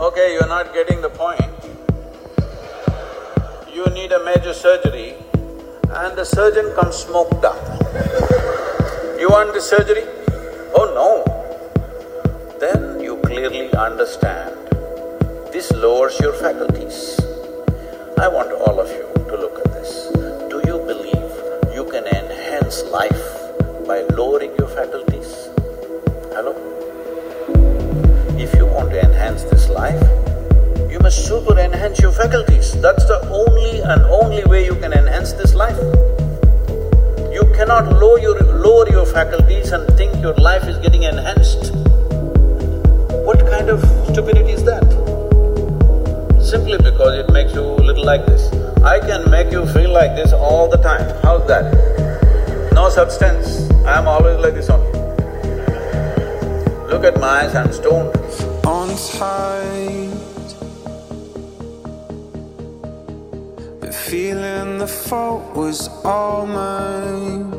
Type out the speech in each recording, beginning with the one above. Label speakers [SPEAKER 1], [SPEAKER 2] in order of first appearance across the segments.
[SPEAKER 1] Okay, you're not getting the point. You need a major surgery and the surgeon comes smoked up. You want the surgery? Oh no. Then you clearly understand this lowers your faculties. I want all of you to look at this. Do you believe you can enhance life by lowering your faculties? Hello? If you want to enhance this life, you must super enhance your faculties. That's the only and only way you can enhance this life. You cannot lower your, lower your faculties and think your life is getting enhanced. What kind of stupidity is that? Simply because it makes you little like this. I can make you feel like this all the time. How's that? No substance. I'm always like this only. Look at my eyes, I'm stoned.
[SPEAKER 2] On tight, but feeling the fault was all mine.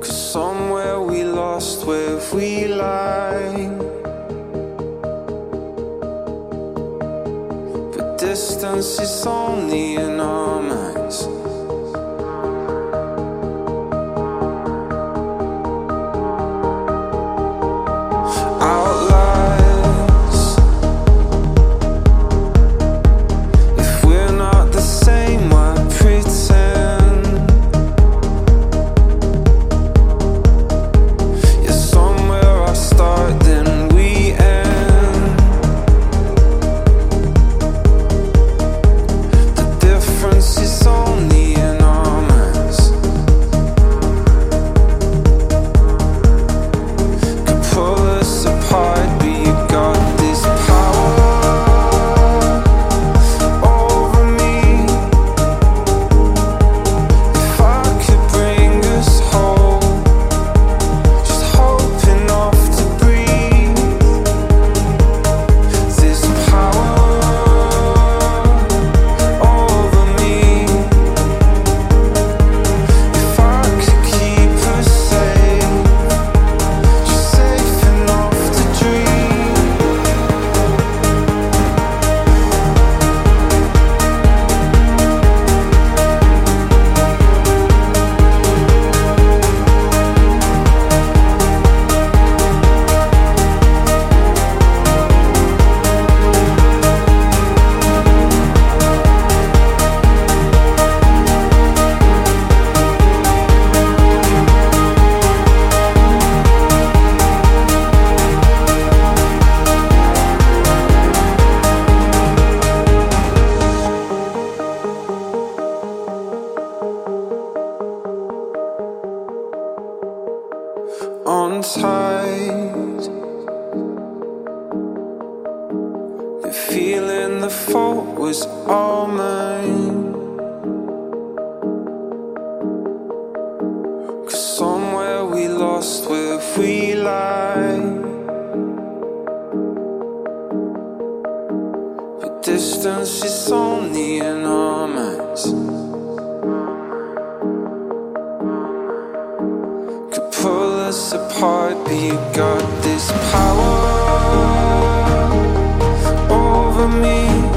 [SPEAKER 2] Cause somewhere we lost where we lie. But distance is only in our us apart, but you got this power over me.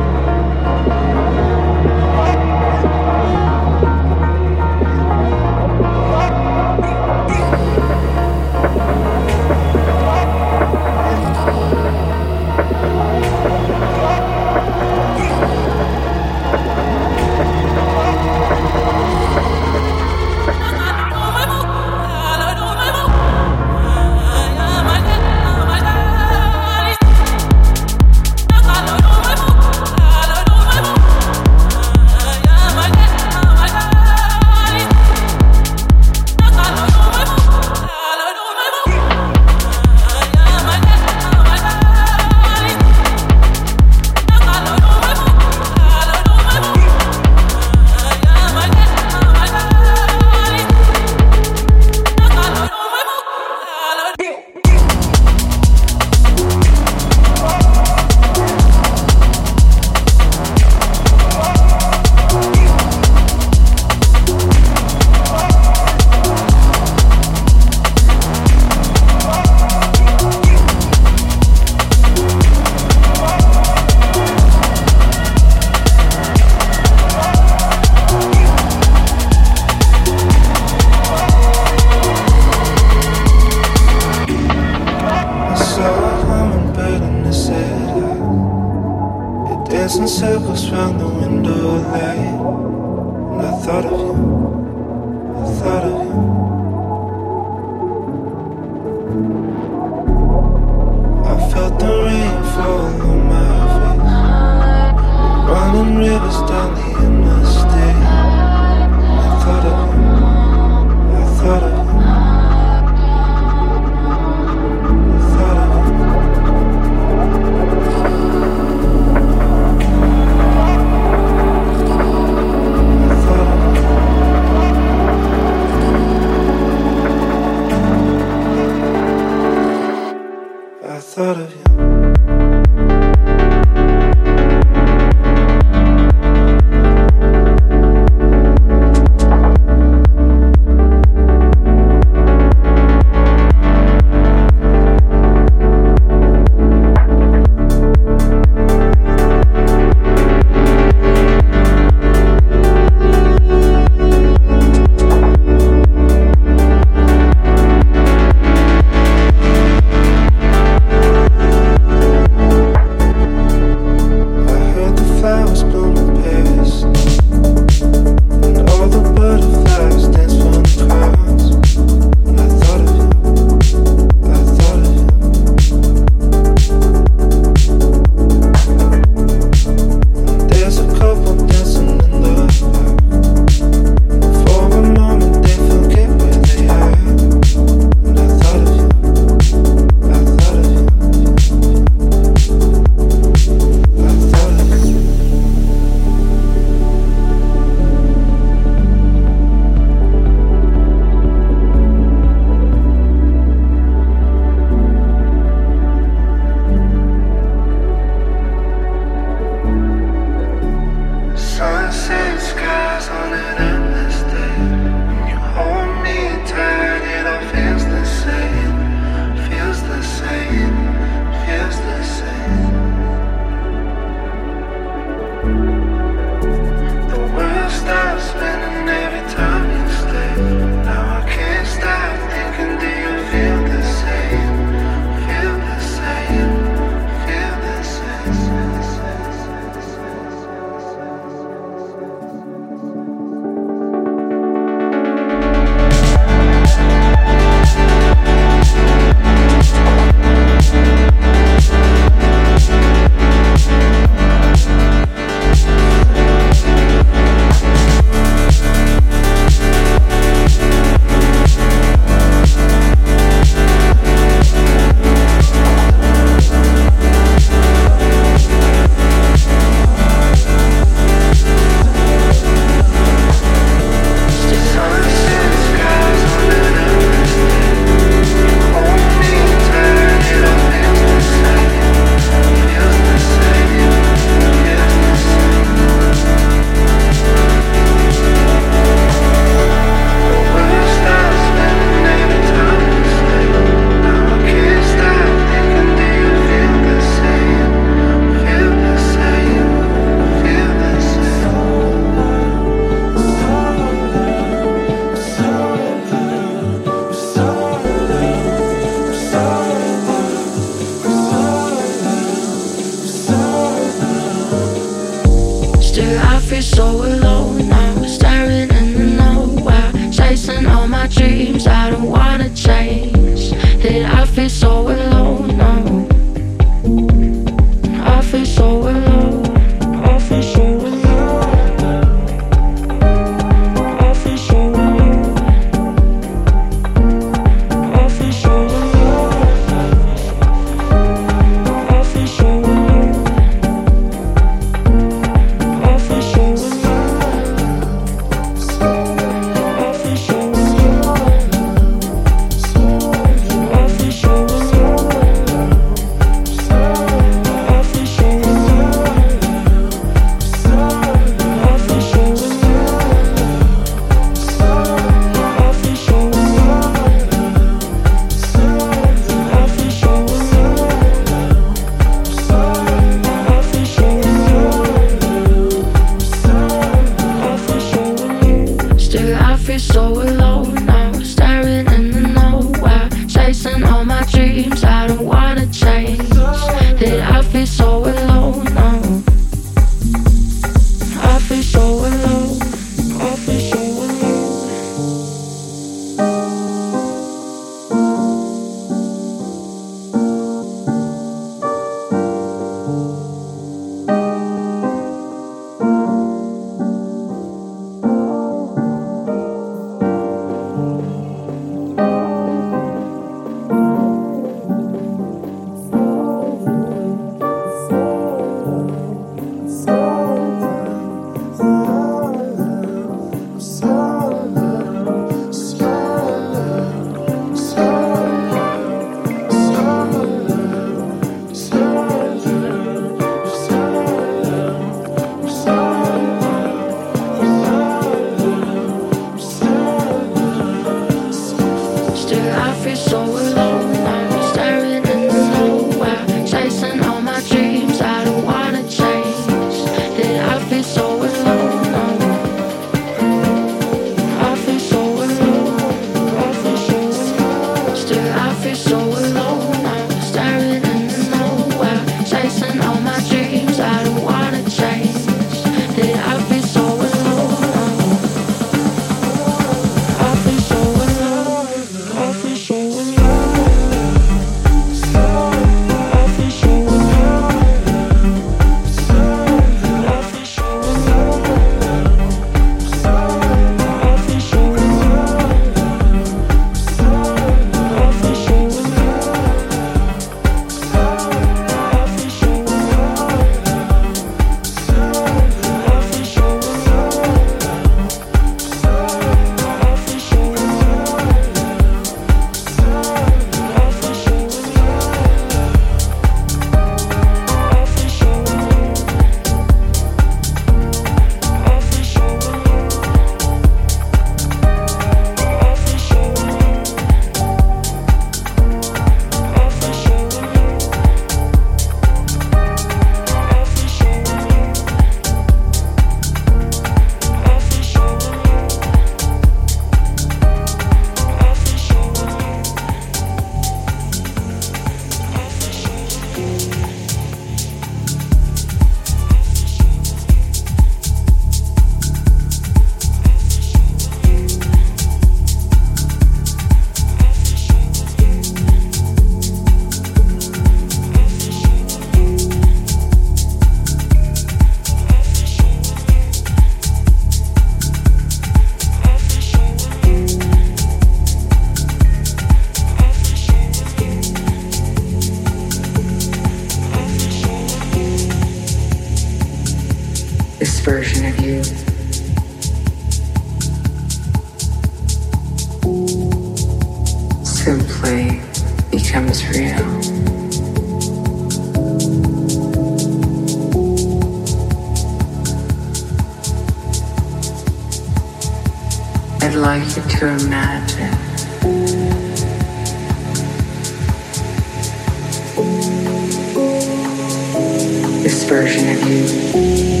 [SPEAKER 2] Version of you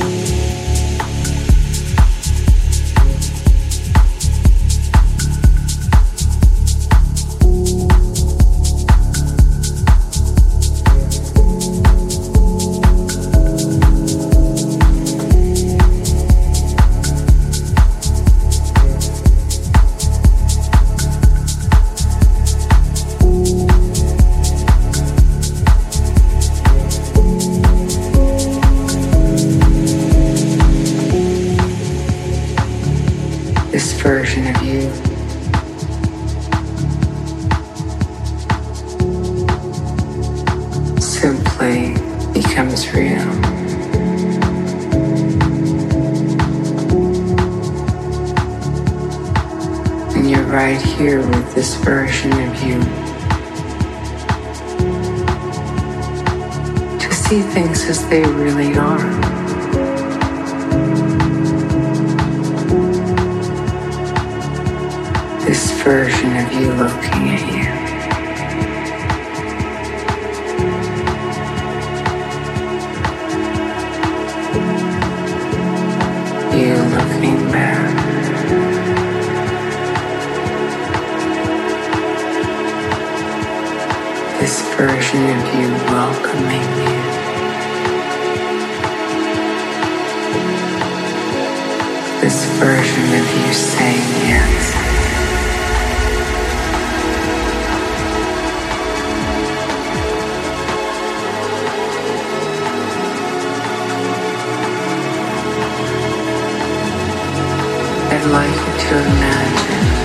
[SPEAKER 3] life like to imagine.